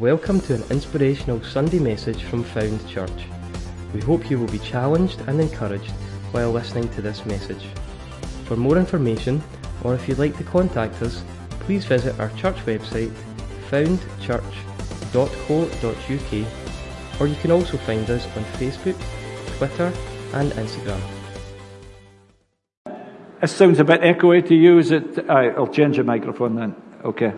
Welcome to an inspirational Sunday message from Found Church. We hope you will be challenged and encouraged while listening to this message. For more information, or if you'd like to contact us, please visit our church website, foundchurch.co.uk, or you can also find us on Facebook, Twitter, and Instagram. It sounds a bit echoey to you. Is it? I'll change the microphone then. Okay.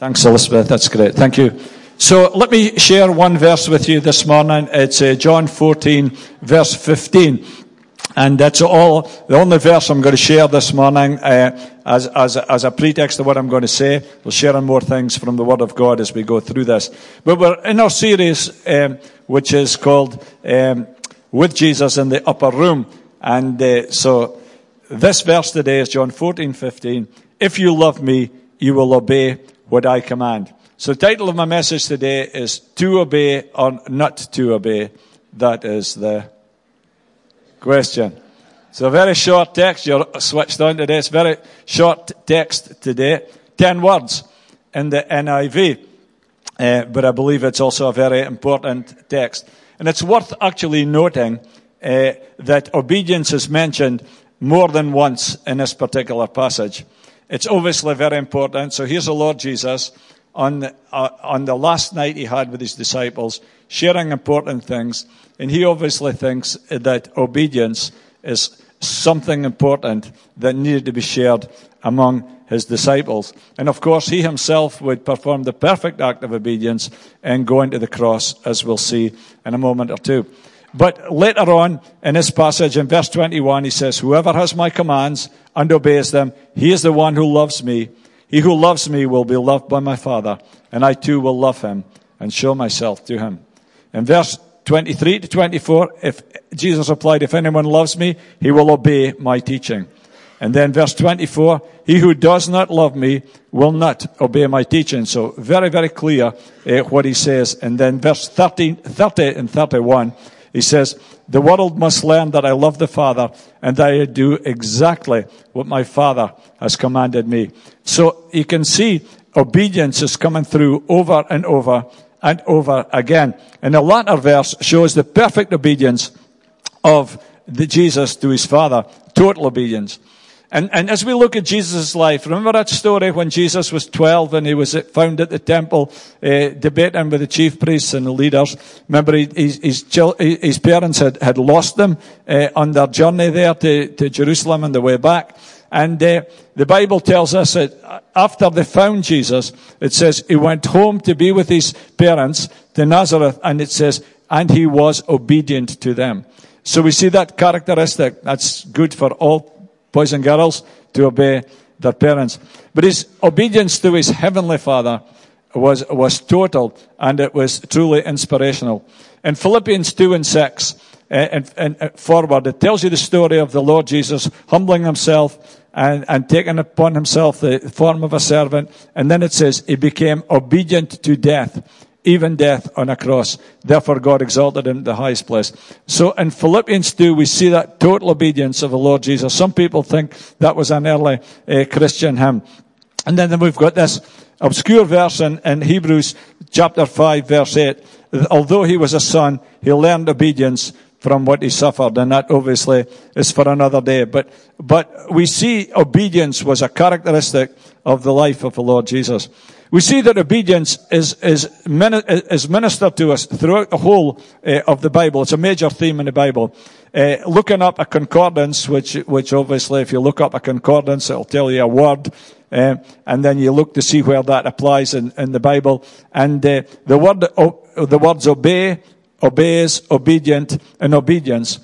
Thanks, Elizabeth. That's great. Thank you. So let me share one verse with you this morning. It's uh, John 14, verse 15. And that's all, the only verse I'm going to share this morning uh, as, as, as a pretext of what I'm going to say. We'll share more things from the Word of God as we go through this. But we're in our series, um, which is called um, With Jesus in the Upper Room. And uh, so this verse today is John 14, 15. If you love me, you will obey what I command. So the title of my message today is To Obey or Not to Obey. That is the question. So a very short text. You're switched on today. It's very short text today. Ten words in the NIV. Uh, but I believe it's also a very important text. And it's worth actually noting uh, that obedience is mentioned more than once in this particular passage. It's obviously very important. So here's the Lord Jesus on the, uh, on the last night he had with his disciples, sharing important things. And he obviously thinks that obedience is something important that needed to be shared among his disciples. And of course, he himself would perform the perfect act of obedience and going to the cross, as we'll see in a moment or two. But later on in this passage, in verse 21, he says, Whoever has my commands and obeys them, he is the one who loves me. He who loves me will be loved by my Father, and I too will love him and show myself to him. In verse 23 to 24, if Jesus replied, If anyone loves me, he will obey my teaching. And then verse 24, he who does not love me will not obey my teaching. So very, very clear uh, what he says. And then verse 30, 30 and 31, he says, The world must learn that I love the Father and that I do exactly what my Father has commanded me. So you can see obedience is coming through over and over and over again. And the latter verse shows the perfect obedience of the Jesus to his Father. Total obedience. And, and as we look at Jesus' life, remember that story when Jesus was 12 and he was found at the temple uh, debating with the chief priests and the leaders. Remember he, his, his, his, parents had, had lost him uh, on their journey there to, to Jerusalem on the way back. And uh, the Bible tells us that after they found Jesus, it says he went home to be with his parents to Nazareth, and it says, and he was obedient to them. So we see that characteristic. That's good for all boys and girls, to obey their parents. But his obedience to his heavenly father was, was total and it was truly inspirational. In Philippians 2 and 6, uh, and, and, forward, it tells you the story of the Lord Jesus humbling himself and, and taking upon himself the form of a servant. And then it says, he became obedient to death even death on a cross. Therefore, God exalted him to the highest place. So in Philippians 2, we see that total obedience of the Lord Jesus. Some people think that was an early uh, Christian hymn. And then we've got this obscure verse in, in Hebrews chapter 5, verse 8. Although he was a son, he learned obedience from what he suffered, and that obviously is for another day. But, but we see obedience was a characteristic of the life of the Lord Jesus. We see that obedience is, is, is ministered to us throughout the whole uh, of the Bible. It's a major theme in the Bible. Uh, looking up a concordance, which, which obviously if you look up a concordance, it'll tell you a word, uh, and then you look to see where that applies in, in the Bible. And the word, the words obey, obeys, obedient, and obedience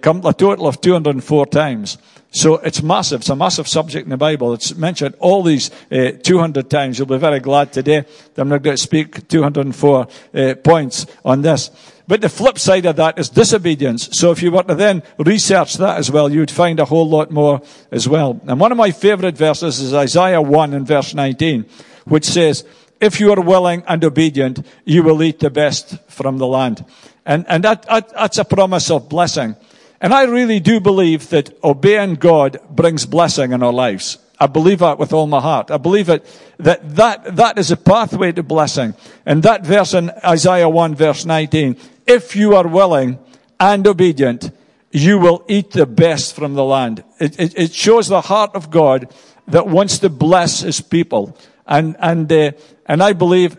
come a total of 204 times. So it's massive. It's a massive subject in the Bible. It's mentioned all these uh, 200 times. You'll be very glad today that I'm not going to speak 204 uh, points on this. But the flip side of that is disobedience. So if you were to then research that as well, you'd find a whole lot more as well. And one of my favorite verses is Isaiah 1 and verse 19, which says, if you are willing and obedient, you will eat the best from the land. And, and that, that that's a promise of blessing. And I really do believe that obeying God brings blessing in our lives. I believe that with all my heart. I believe it, that, that that is a pathway to blessing. And that verse in Isaiah 1 verse 19, if you are willing and obedient, you will eat the best from the land. It, it, it shows the heart of God that wants to bless his people. And, and, uh, and I believe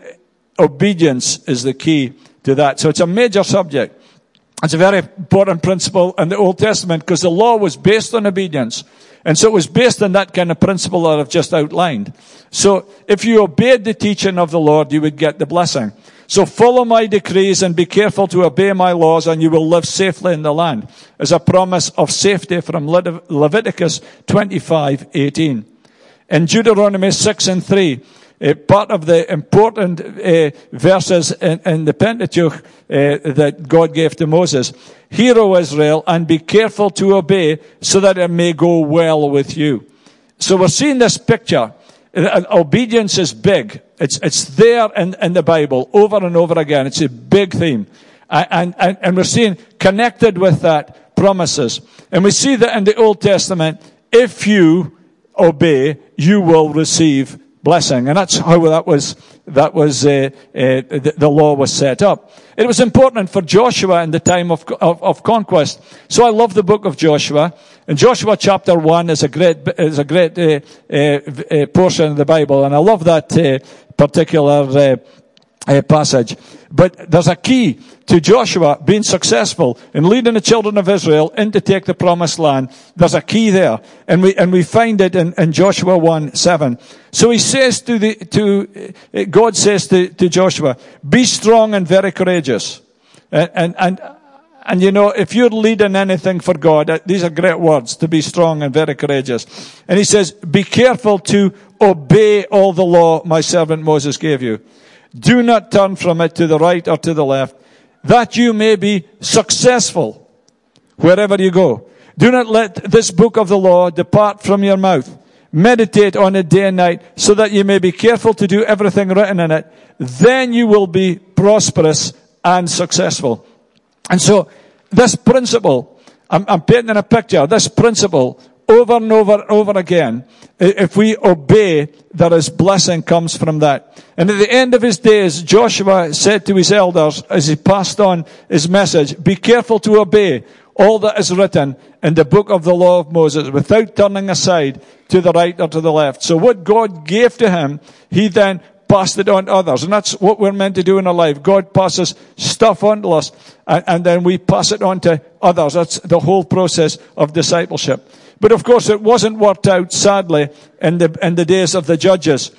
obedience is the key to that. So it's a major subject. It's a very important principle in the Old Testament because the law was based on obedience. And so it was based on that kind of principle that I've just outlined. So if you obeyed the teaching of the Lord, you would get the blessing. So follow my decrees and be careful to obey my laws and you will live safely in the land. As a promise of safety from Leviticus 25, 18. In Deuteronomy 6 and 3, uh, part of the important uh, verses in, in, the Pentateuch uh, that God gave to Moses. Hear, O Israel, and be careful to obey so that it may go well with you. So we're seeing this picture. Uh, obedience is big. It's, it's there in, in the Bible over and over again. It's a big theme. And, and, and we're seeing connected with that promises. And we see that in the Old Testament, if you obey, you will receive blessing. And that's how that was, that was, uh, uh, the, the, law was set up. It was important for Joshua in the time of, of, of, conquest. So I love the book of Joshua. And Joshua chapter 1 is a great, is a great, uh, uh, uh portion of the Bible. And I love that, uh, particular, passage. But there's a key to Joshua being successful in leading the children of Israel in to take the promised land. There's a key there. And we, and we find it in, in Joshua 1, 7. So he says to the, to, uh, God says to, to Joshua, be strong and very courageous. And, and, and, and you know, if you're leading anything for God, uh, these are great words, to be strong and very courageous. And he says, be careful to obey all the law my servant Moses gave you. Do not turn from it to the right or to the left, that you may be successful wherever you go. Do not let this book of the law depart from your mouth. Meditate on it day and night so that you may be careful to do everything written in it. Then you will be prosperous and successful. And so this principle, I'm, I'm painting a picture, this principle over and over and over again. If we obey, there is blessing comes from that. And at the end of his days, Joshua said to his elders as he passed on his message, be careful to obey all that is written in the book of the law of Moses without turning aside to the right or to the left. So what God gave to him, he then passed it on to others. And that's what we're meant to do in our life. God passes stuff on to us and, and then we pass it on to others. That's the whole process of discipleship. But of course, it wasn't worked out, sadly, in the, in the days of the judges.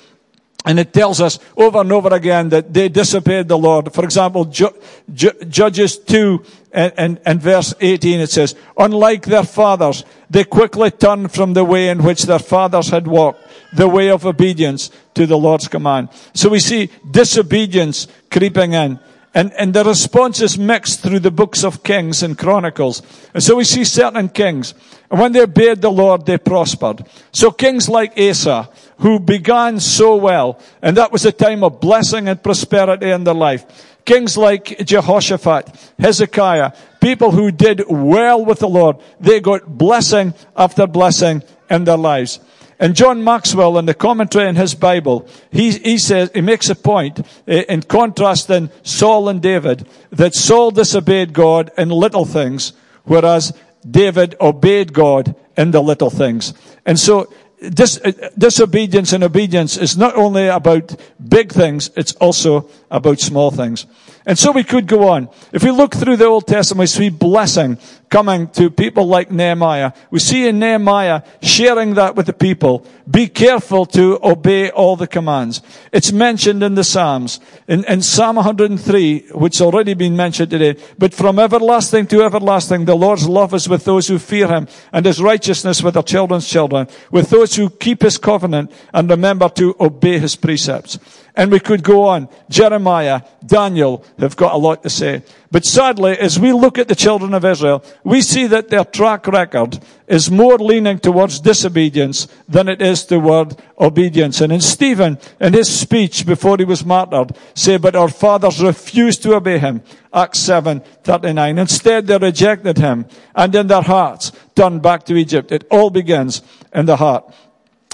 And it tells us over and over again that they disobeyed the Lord. For example, Ju- Ju- Judges 2 and, and, and, verse 18 it says, Unlike their fathers, they quickly turned from the way in which their fathers had walked, the way of obedience to the Lord's command. So we see disobedience creeping in. And, and the response is mixed through the books of Kings and Chronicles. And so we see certain kings. And when they obeyed the Lord, they prospered. So kings like Asa, who began so well, and that was a time of blessing and prosperity in their life. Kings like Jehoshaphat, Hezekiah, people who did well with the Lord, they got blessing after blessing in their lives. And John Maxwell, in the commentary in his Bible, he, he says, he makes a point eh, in contrasting Saul and David, that Saul disobeyed God in little things, whereas David obeyed God in the little things. And so, dis, eh, disobedience and obedience is not only about big things, it's also about small things. And so we could go on. If we look through the Old Testament, we see blessing coming to people like Nehemiah. We see in Nehemiah sharing that with the people. Be careful to obey all the commands. It's mentioned in the Psalms. In, in Psalm 103, which already been mentioned today, but from everlasting to everlasting, the Lord's love is with those who fear him and his righteousness with their children's children, with those who keep his covenant and remember to obey his precepts. And we could go on. Jeremiah, Daniel have got a lot to say. But sadly, as we look at the children of Israel, we see that their track record is more leaning towards disobedience than it is toward obedience. And in Stephen, in his speech before he was martyred, say, but our fathers refused to obey him. Acts 7, 39. Instead, they rejected him and in their hearts turned back to Egypt. It all begins in the heart.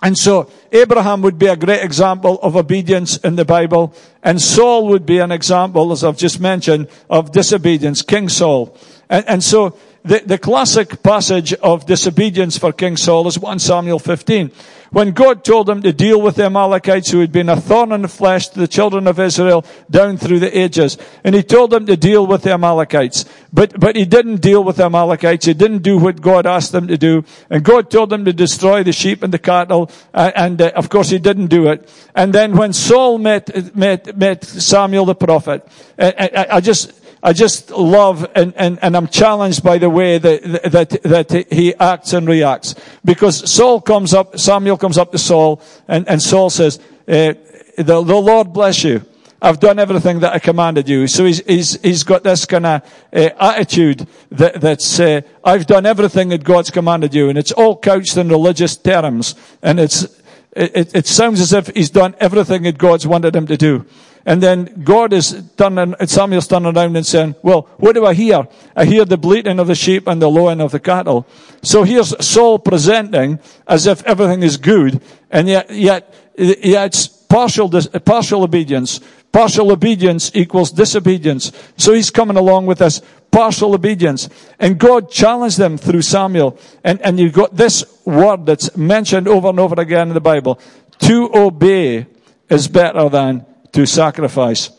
And so Abraham would be a great example of obedience in the Bible, and Saul would be an example, as I've just mentioned, of disobedience, King Saul. And, and so the, the classic passage of disobedience for King Saul is 1 Samuel 15. When God told him to deal with the Amalekites who had been a thorn in the flesh to the children of Israel down through the ages. And he told them to deal with the Amalekites. But, but he didn't deal with the Amalekites. He didn't do what God asked them to do. And God told them to destroy the sheep and the cattle. Uh, and uh, of course he didn't do it. And then when Saul met, met, met Samuel the prophet, I, I, I just, I just love and, and, and I'm challenged by the way that, that, that he acts and reacts. Because Saul comes up, Samuel comes up to Saul and, and Saul says, uh, the, the Lord bless you. I've done everything that I commanded you. So he's, he's, he's got this kind of uh, attitude that, that's, uh, I've done everything that God's commanded you. And it's all couched in religious terms. And it's, it, it sounds as if he's done everything that God's wanted him to do. And then God is turning, Samuel's turning around and saying, well, what do I hear? I hear the bleating of the sheep and the lowing of the cattle. So here's Saul presenting as if everything is good, and yet, yet, yet it's partial, partial obedience. Partial obedience equals disobedience. So he's coming along with this partial obedience. And God challenged them through Samuel. And, and you've got this word that's mentioned over and over again in the Bible. To obey is better than to sacrifice.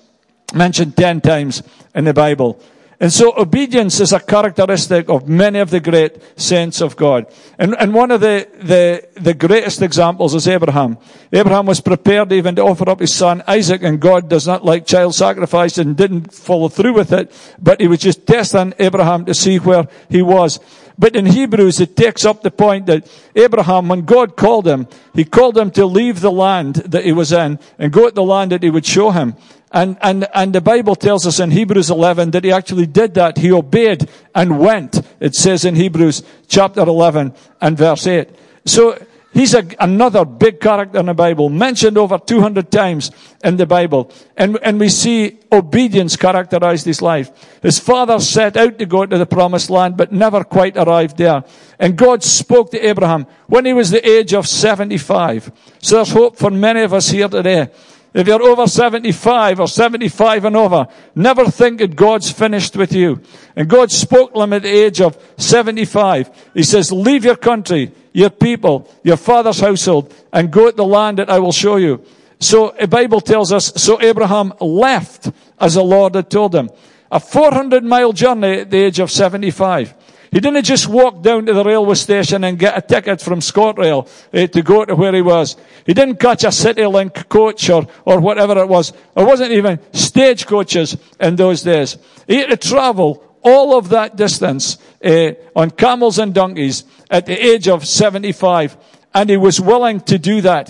Mentioned ten times in the Bible. And so obedience is a characteristic of many of the great saints of God. And, and one of the, the, the greatest examples is Abraham. Abraham was prepared even to offer up his son Isaac, and God does not like child sacrifice and didn't follow through with it, but he was just testing Abraham to see where he was. But in Hebrews, it takes up the point that Abraham, when God called him, he called him to leave the land that he was in and go to the land that he would show him. And, and, and the Bible tells us in Hebrews 11 that he actually did that. He obeyed and went. It says in Hebrews chapter 11 and verse 8. So He's a, another big character in the Bible, mentioned over 200 times in the Bible. And, and we see obedience characterized his life. His father set out to go to the promised land, but never quite arrived there. And God spoke to Abraham when he was the age of 75. So there's hope for many of us here today. If you're over 75 or 75 and over, never think that God's finished with you. And God spoke to him at the age of 75. He says, leave your country, your people, your father's household, and go to the land that I will show you. So the Bible tells us, so Abraham left as the Lord had told him. A 400 mile journey at the age of 75. He didn't just walk down to the railway station and get a ticket from ScotRail uh, to go to where he was. He didn't catch a CityLink coach or, or whatever it was. There wasn't even stagecoaches in those days. He had to travel all of that distance uh, on camels and donkeys at the age of 75. And he was willing to do that.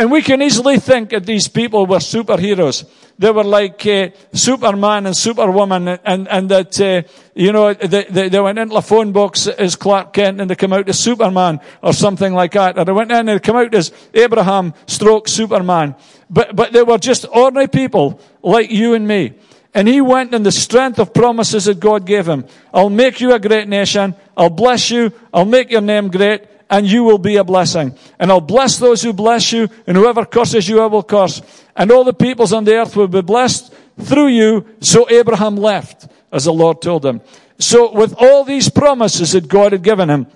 And we can easily think that these people were superheroes. They were like uh, Superman and Superwoman, and, and that, uh, you know, they, they, went into the phone box as Clark Kent and they come out as Superman or something like that. Or they went in and they come out as Abraham stroke Superman. But, but they were just ordinary people like you and me. And he went in the strength of promises that God gave him. I'll make you a great nation. I'll bless you. I'll make your name great and you will be a blessing. And I'll bless those who bless you, and whoever curses you, I will curse. And all the peoples on the earth will be blessed through you. So Abraham left, as the Lord told him. So with all these promises that God had given him,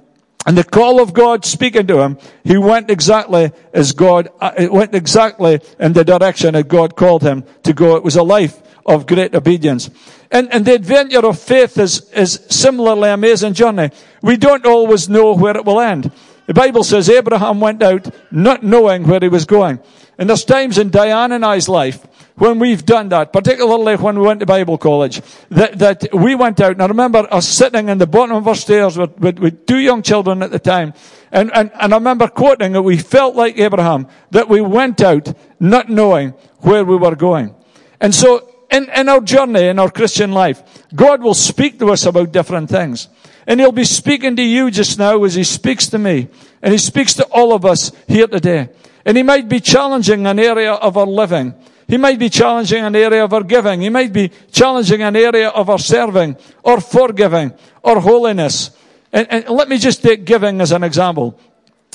and the call of God speaking to him, he went exactly as God, uh, it went exactly in the direction that God called him to go. It was a life of great obedience. And, and the adventure of faith is, is similarly amazing journey. We don't always know where it will end. The Bible says Abraham went out not knowing where he was going. And there's times in Diane and I's life when we've done that, particularly when we went to Bible college, that, that we went out. And I remember us sitting in the bottom of our stairs with, with, with two young children at the time. And, and, and I remember quoting that we felt like Abraham, that we went out not knowing where we were going. And so in, in our journey, in our Christian life, God will speak to us about different things. And He'll be speaking to you just now as He speaks to me. And He speaks to all of us here today. And He might be challenging an area of our living. He might be challenging an area of our giving. He might be challenging an area of our serving or forgiving or holiness. And, and let me just take giving as an example.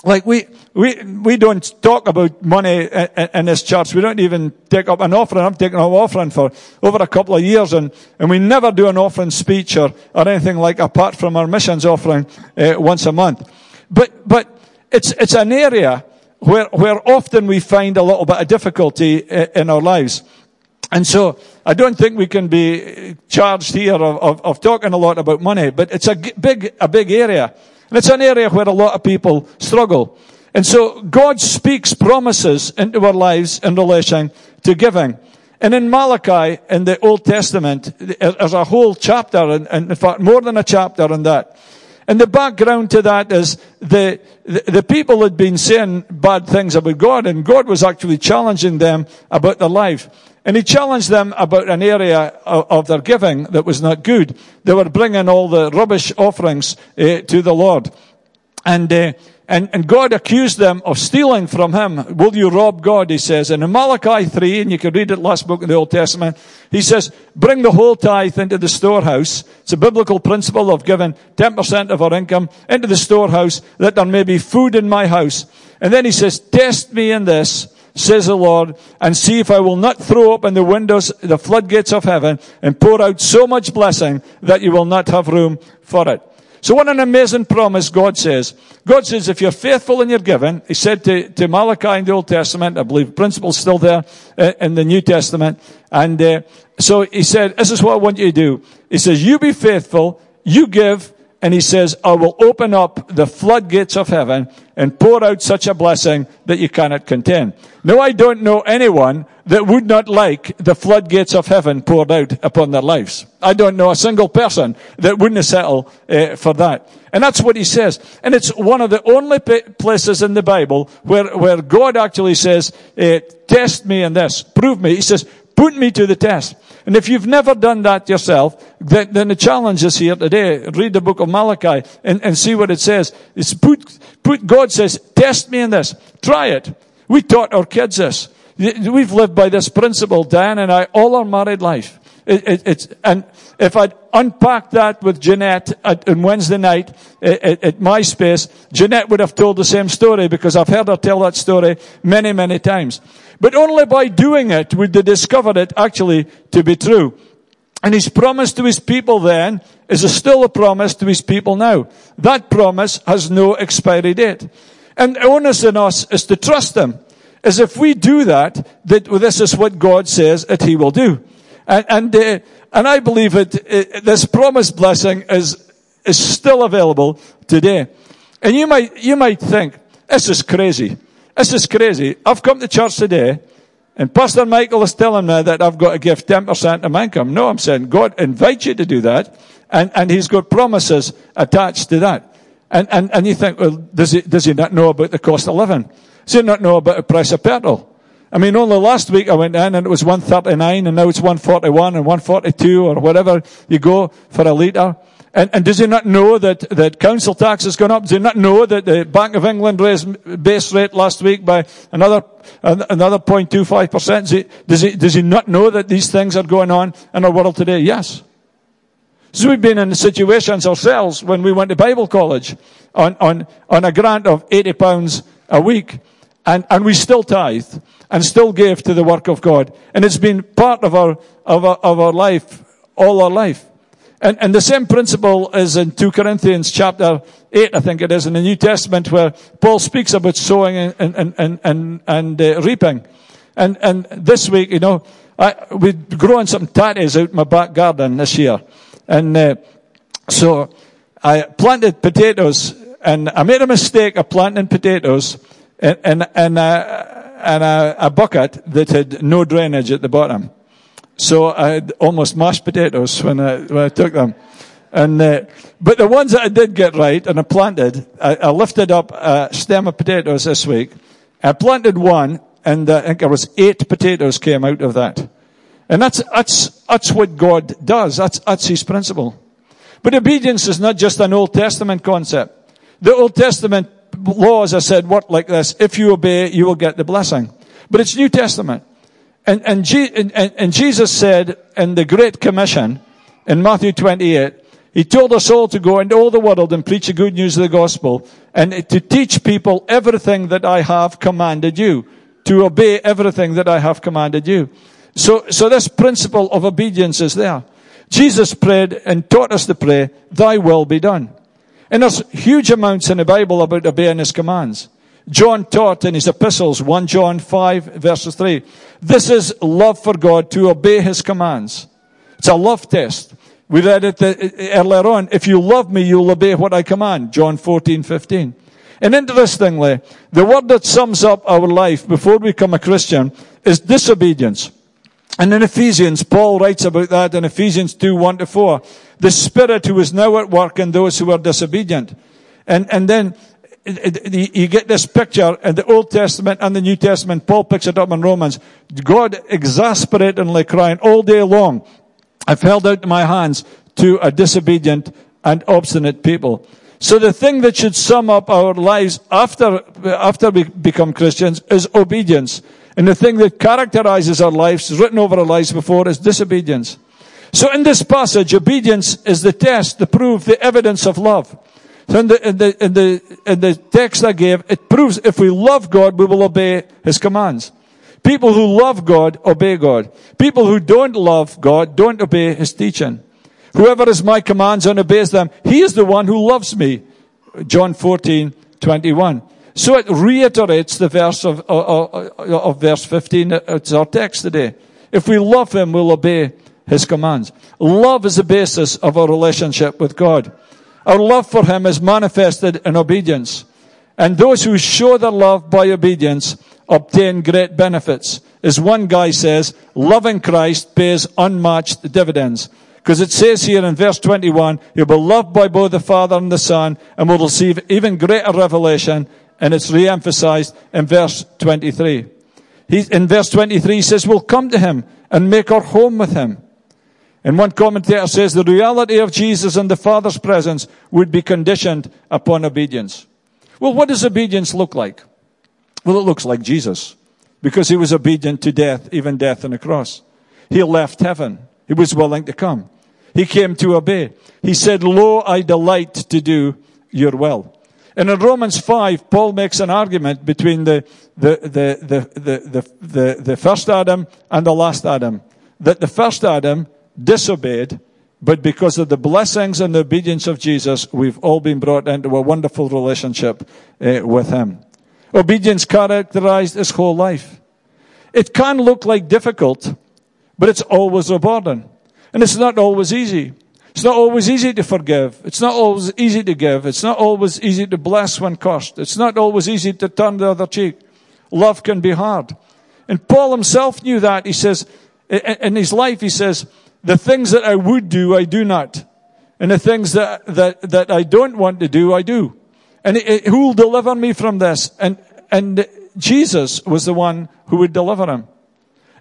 Like we, we, we don't talk about money in, this church. We don't even take up an offering. I've taken up offering for over a couple of years and, and we never do an offering speech or, or anything like apart from our missions offering uh, once a month. But, but it's, it's an area where, where often we find a little bit of difficulty in our lives. And so I don't think we can be charged here of, of, of talking a lot about money, but it's a big, a big area. And it's an area where a lot of people struggle. And so God speaks promises into our lives in relation to giving. And in Malachi, in the Old Testament, there's a whole chapter, and in fact, more than a chapter on that. And the background to that is the, the, the, people had been saying bad things about God, and God was actually challenging them about their life. And he challenged them about an area of, their giving that was not good. They were bringing all the rubbish offerings uh, to the Lord. And, uh, and, and God accused them of stealing from him. Will you rob God? He says. And in Malachi 3, and you can read it last book in the Old Testament, he says, bring the whole tithe into the storehouse. It's a biblical principle of giving 10% of our income into the storehouse that there may be food in my house. And then he says, test me in this says the Lord, and see if I will not throw open the windows, the floodgates of heaven, and pour out so much blessing that you will not have room for it. So what an amazing promise God says. God says, if you're faithful in your giving, He said to, to Malachi in the Old Testament, I believe principle's still there uh, in the New Testament, and uh, so He said, this is what I want you to do. He says, you be faithful, you give, and he says, I will open up the floodgates of heaven and pour out such a blessing that you cannot contain. Now I don't know anyone that would not like the floodgates of heaven poured out upon their lives. I don't know a single person that wouldn't settle uh, for that. And that's what he says. And it's one of the only places in the Bible where, where God actually says, uh, test me in this, prove me. He says, put me to the test. And if you've never done that yourself, then, then the challenge is here today. Read the book of Malachi and, and see what it says. It's put, put, God says, test me in this. Try it. We taught our kids this. We've lived by this principle, Dan and I, all our married life. It, it, it's, and if I'd unpacked that with Jeanette at, on Wednesday night eh, eh, at, at MySpace, Jeanette would have told the same story because I've heard her tell that story many, many times. But only by doing it would they discover it actually to be true. And his promise to his people then is still a promise to his people now. That promise has no expiry date. And the onus on us is to trust him. As if we do that, that this is what God says that he will do. And, and, uh, and I believe it, it, this promised blessing is, is still available today. And you might, you might think, this is crazy. This is crazy. I've come to church today and Pastor Michael is telling me that I've got to give 10% of my income. No, I'm saying God invites you to do that and, and he's got promises attached to that. And, and, and you think, well, does he, does he not know about the cost of living? Does he not know about the price of petrol? I mean, only last week I went in and it was 139 and now it's 141 and 142 or whatever you go for a litre. And, and, does he not know that, that council tax has gone up? Does he not know that the Bank of England raised base rate last week by another, another 0.25%? Does he, does he, does he not know that these things are going on in our world today? Yes. So we've been in situations ourselves when we went to Bible college on, on, on a grant of 80 pounds a week and, and we still tithe and still gave to the work of God. And it's been part of our, of our, of our life, all our life. And, and the same principle is in 2 Corinthians chapter 8, I think it is, in the New Testament, where Paul speaks about sowing and, and, and, and, and uh, reaping. And, and this week, you know, I, we're growing some tatties out in my back garden this year. And uh, so I planted potatoes, and I made a mistake of planting potatoes and, in, in, a, in a, a bucket that had no drainage at the bottom. So I had almost mashed potatoes when I, when I took them. And, uh, but the ones that I did get right and I planted, I, I lifted up a stem of potatoes this week. I planted one and uh, I think there was eight potatoes came out of that. And that's, that's, that's what God does. That's, that's His principle. But obedience is not just an Old Testament concept. The Old Testament law, as I said, work like this. If you obey, you will get the blessing. But it's New Testament. And, and, and, and Jesus said in the Great Commission in Matthew 28, He told us all to go into all the world and preach the good news of the gospel and to teach people everything that I have commanded you, to obey everything that I have commanded you. So, so this principle of obedience is there. Jesus prayed and taught us to pray, thy will be done. And there's huge amounts in the Bible about obeying his commands. John taught in his epistles, 1 John 5 verses 3, this is love for God to obey his commands. It's a love test. We read it uh, earlier on. If you love me, you'll obey what I command. John 14, 15. And interestingly, the word that sums up our life before we become a Christian is disobedience. And in Ephesians, Paul writes about that in Ephesians 2, 1 to 4. The Spirit who is now at work in those who are disobedient. And, and then you get this picture in the Old Testament and the New Testament. Paul picks it up in Romans. God exasperatingly crying all day long, I've held out my hands to a disobedient and obstinate people. So the thing that should sum up our lives after, after we become Christians is obedience. And the thing that characterizes our lives, is written over our lives before, is disobedience. So in this passage, obedience is the test, the proof, the evidence of love. So in the, in the, in the, in the text I gave, it proves if we love God, we will obey His commands. People who love God, obey God. People who don't love God, don't obey His teaching. Whoever has my commands and obeys them, he is the one who loves me. John 14, 21. So it reiterates the verse of, of, of, verse 15. It's our text today. If we love Him, we'll obey His commands. Love is the basis of our relationship with God. Our love for Him is manifested in obedience. And those who show their love by obedience obtain great benefits. As one guy says, loving Christ pays unmatched dividends. Because it says here in verse 21, you'll be loved by both the Father and the Son and will receive even greater revelation and it's re-emphasized in verse 23. He, in verse 23 he says, we'll come to him and make our home with him. And one commentator says the reality of Jesus in the Father's presence would be conditioned upon obedience. Well, what does obedience look like? Well, it looks like Jesus. Because he was obedient to death, even death on the cross. He left heaven. He was willing to come. He came to obey. He said, Lo, I delight to do your will. And in Romans 5, Paul makes an argument between the, the, the, the, the, the, the, first Adam and the last Adam. That the first Adam disobeyed, but because of the blessings and the obedience of Jesus, we've all been brought into a wonderful relationship uh, with Him. Obedience characterized his whole life. It can look like difficult, but it's always rewarding. And it's not always easy. It's not always easy to forgive. It's not always easy to give. It's not always easy to bless when cursed. It's not always easy to turn the other cheek. Love can be hard. And Paul himself knew that. He says, in his life, he says, the things that I would do, I do not. And the things that, that, that I don't want to do, I do. And who will deliver me from this? And, and Jesus was the one who would deliver him.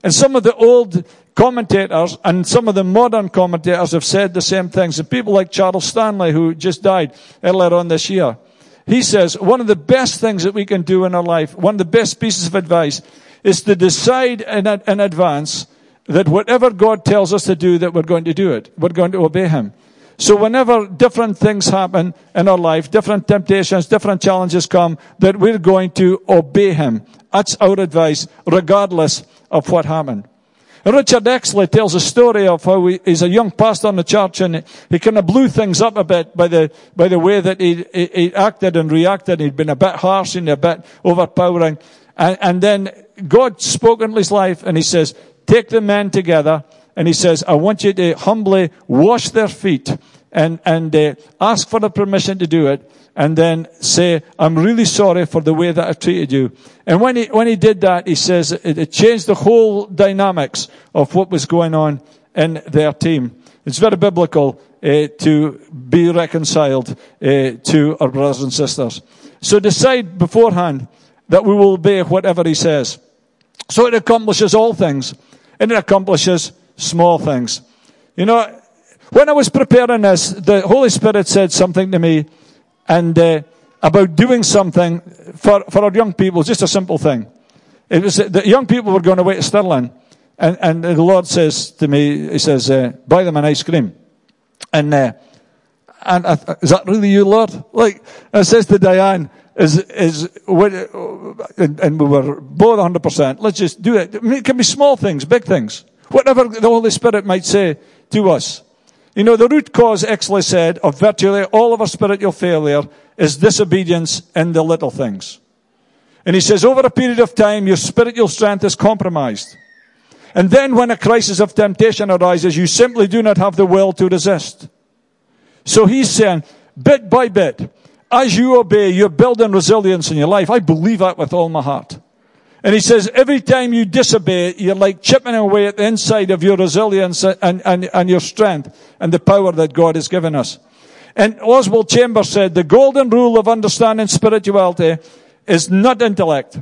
And some of the old commentators and some of the modern commentators have said the same things. And people like Charles Stanley, who just died earlier on this year, he says one of the best things that we can do in our life, one of the best pieces of advice, is to decide in, in advance that whatever God tells us to do, that we're going to do it. We're going to obey Him. So whenever different things happen in our life, different temptations, different challenges come, that we're going to obey Him. That's our advice, regardless of what happened. Richard Exley tells a story of how he, he's a young pastor in the church and he kind of blew things up a bit by the, by the way that he, he, he acted and reacted. He'd been a bit harsh and a bit overpowering. And, and then God spoke into his life and he says, take the men together and he says, I want you to humbly wash their feet and, and uh, ask for the permission to do it and then say, I'm really sorry for the way that I treated you. And when he, when he did that, he says it, it changed the whole dynamics of what was going on in their team. It's very biblical uh, to be reconciled uh, to our brothers and sisters. So decide beforehand that we will obey whatever he says. So it accomplishes all things, and it accomplishes small things. You know, when I was preparing this, the Holy Spirit said something to me and uh, about doing something for, for our young people, just a simple thing. It was the young people were going away to Stirling, and, and the Lord says to me, He says, uh, buy them an ice cream. And uh, and I, is that really you, Lord? Like, I says to Diane, is, is, and, and we were both 100%. Let's just do it. I mean, it can be small things, big things. Whatever the Holy Spirit might say to us. You know, the root cause, Exley said, of virtually all of our spiritual failure is disobedience in the little things. And he says, over a period of time, your spiritual strength is compromised. And then when a crisis of temptation arises, you simply do not have the will to resist. So he's saying, bit by bit, as you obey, you're building resilience in your life. I believe that with all my heart. And he says, every time you disobey, you're like chipping away at the inside of your resilience and, and, and your strength and the power that God has given us. And Oswald Chambers said, the golden rule of understanding spirituality is not intellect,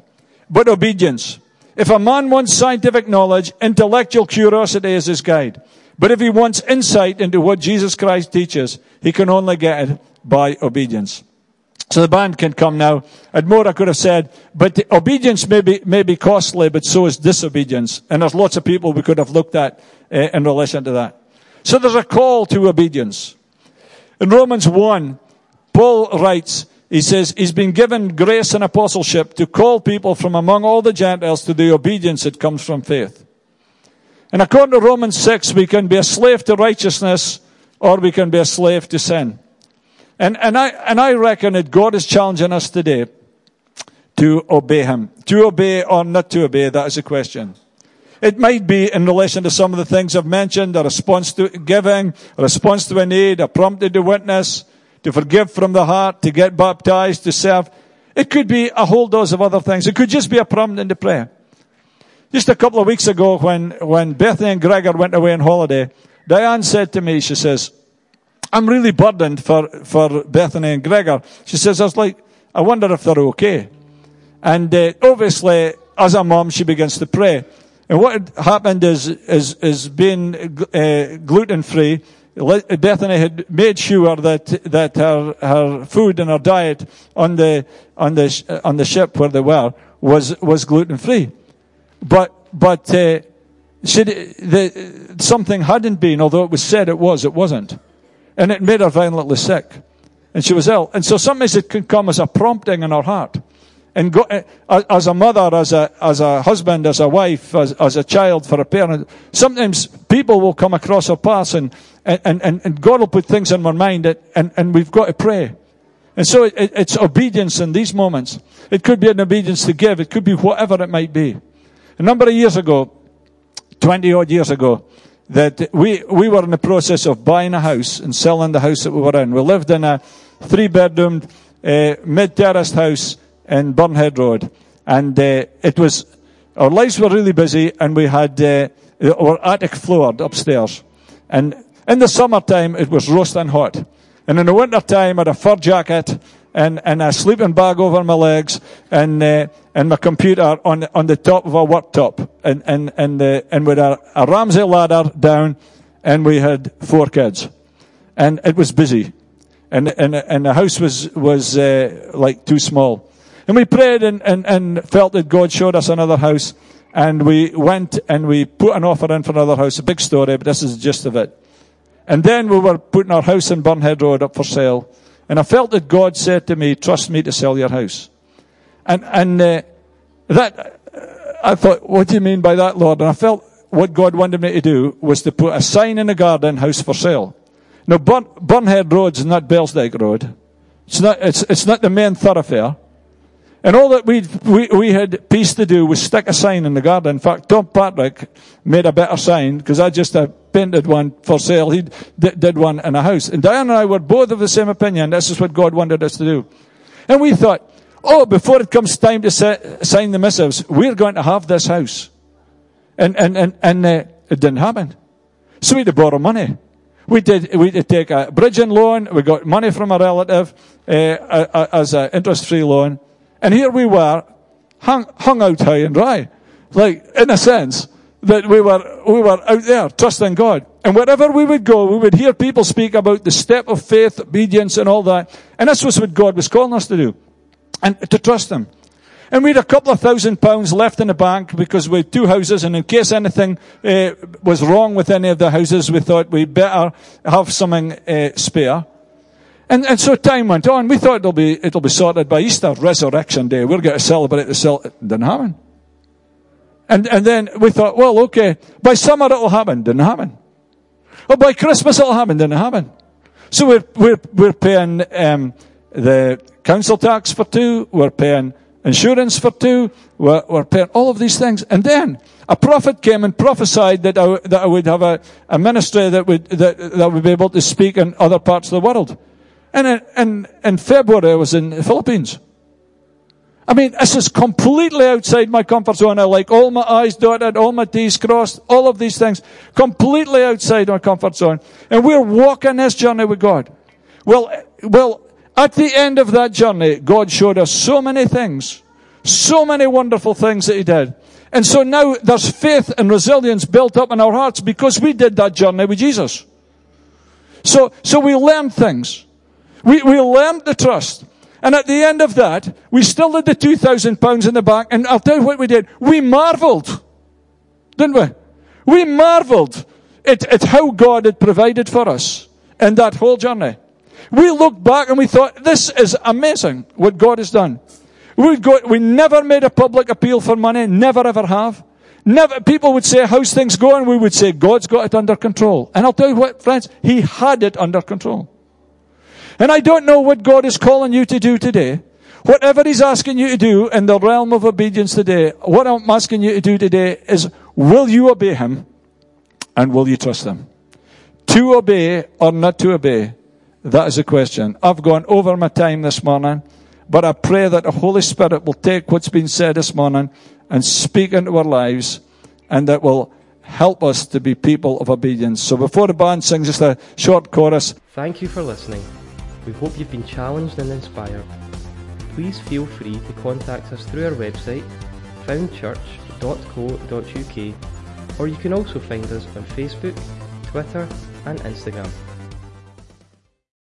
but obedience. If a man wants scientific knowledge, intellectual curiosity is his guide. But if he wants insight into what Jesus Christ teaches, he can only get it by obedience. So the band can come now. And more I could have said, but obedience may be, may be costly, but so is disobedience. And there's lots of people we could have looked at uh, in relation to that. So there's a call to obedience. In Romans 1, Paul writes, he says, he's been given grace and apostleship to call people from among all the Gentiles to the obedience that comes from faith. And according to Romans 6, we can be a slave to righteousness or we can be a slave to sin. And, and, I, and I reckon that God is challenging us today to obey Him. To obey or not to obey, that is a question. It might be in relation to some of the things I've mentioned, a response to giving, a response to a need, a prompting to witness, to forgive from the heart, to get baptized, to serve. It could be a whole dose of other things. It could just be a prompting to pray. Just a couple of weeks ago when, when Bethany and Gregor went away on holiday, Diane said to me, she says, I'm really burdened for, for Bethany and Gregor. She says, I was like, I wonder if they're okay. And uh, obviously, as a mom, she begins to pray. And what happened is, is, is being uh, gluten free. Bethany had made sure that that her her food and her diet on the on the on the ship where they were was was gluten free, but but uh, the, something hadn't been, although it was said it was, it wasn't. And it made her violently sick. And she was ill. And so sometimes it can come as a prompting in her heart. And go, eh, as a mother, as a, as a husband, as a wife, as, as a child, for a parent, sometimes people will come across our path and, and, and, and God will put things in our mind that, and, and we've got to pray. And so it, it's obedience in these moments. It could be an obedience to give. It could be whatever it might be. A number of years ago, 20 odd years ago, that we, we were in the process of buying a house and selling the house that we were in. We lived in a three bedroom, uh, mid terraced house in Burnhead Road. And uh, it was, our lives were really busy and we had uh, our attic floored upstairs. And in the summertime, it was roasting hot. And in the wintertime, I had a fur jacket and, and a sleeping bag over my legs and, uh, and my computer on, on the top of a worktop and, and, and, uh, and with a, a Ramsay ladder down and we had four kids. And it was busy. And, and, and the house was, was, uh, like too small. And we prayed and, and, and felt that God showed us another house. And we went and we put an offer in for another house. A big story, but this is the gist of it. And then we were putting our house in Burnhead Road up for sale. And I felt that God said to me, trust me to sell your house. And, and uh, that, I thought, what do you mean by that, Lord? And I felt what God wanted me to do was to put a sign in the garden, house for sale. Now, Burn, Burnhead Road's not Belsdyke Road. It's not, it's, it's not the main thoroughfare. And all that we, we, we had pieced to do was stick a sign in the garden. In fact, Tom Patrick made a better sign because I just uh, painted one for sale. He d- did one in a house. And Diane and I were both of the same opinion. This is what God wanted us to do. And we thought, oh, before it comes time to sign the missives, we're going to have this house. And, and, and, and uh, it didn't happen. So we had to borrow money. We did, we did take a bridging loan. We got money from a relative uh, as an interest-free loan. And here we were, hung, hung out high and dry. Like, in a sense, that we were, we were out there trusting God. And wherever we would go, we would hear people speak about the step of faith, obedience, and all that. And this was what God was calling us to do. And to trust Him. And we had a couple of thousand pounds left in the bank because we had two houses, and in case anything uh, was wrong with any of the houses, we thought we'd better have something uh, spare. And, and so time went on. We thought it'll be, it'll be sorted by Easter, Resurrection Day. We're going to celebrate the it didn't happen. And, and then we thought, well, okay, by summer it'll happen. Didn't happen. Oh, by Christmas it'll happen. Didn't happen. So we're, we're, we're paying, um, the council tax for two. We're paying insurance for two. We're, we're paying all of these things. And then a prophet came and prophesied that I, that I would have a, a ministry that would, that, that would be able to speak in other parts of the world. And in, in, February I was in the Philippines. I mean, this is completely outside my comfort zone. I like all my I's dotted, all my T's crossed, all of these things. Completely outside my comfort zone. And we're walking this journey with God. Well, well, at the end of that journey, God showed us so many things. So many wonderful things that He did. And so now there's faith and resilience built up in our hearts because we did that journey with Jesus. So, so we learned things. We, we learned the trust. And at the end of that, we still had the 2,000 pounds in the bank. And I'll tell you what we did. We marveled. Didn't we? We marveled at, at how God had provided for us in that whole journey. We looked back and we thought, this is amazing what God has done. We, got, we never made a public appeal for money, never ever have. Never, people would say, how's things going? We would say, God's got it under control. And I'll tell you what, friends, He had it under control. And I don't know what God is calling you to do today. Whatever He's asking you to do in the realm of obedience today, what I'm asking you to do today is, will you obey Him? And will you trust Him? To obey or not to obey? That is a question. I've gone over my time this morning, but I pray that the Holy Spirit will take what's been said this morning and speak into our lives and that will help us to be people of obedience. So before the band sings just a short chorus. Thank you for listening. We hope you've been challenged and inspired. Please feel free to contact us through our website, foundchurch.co.uk, or you can also find us on Facebook, Twitter, and Instagram.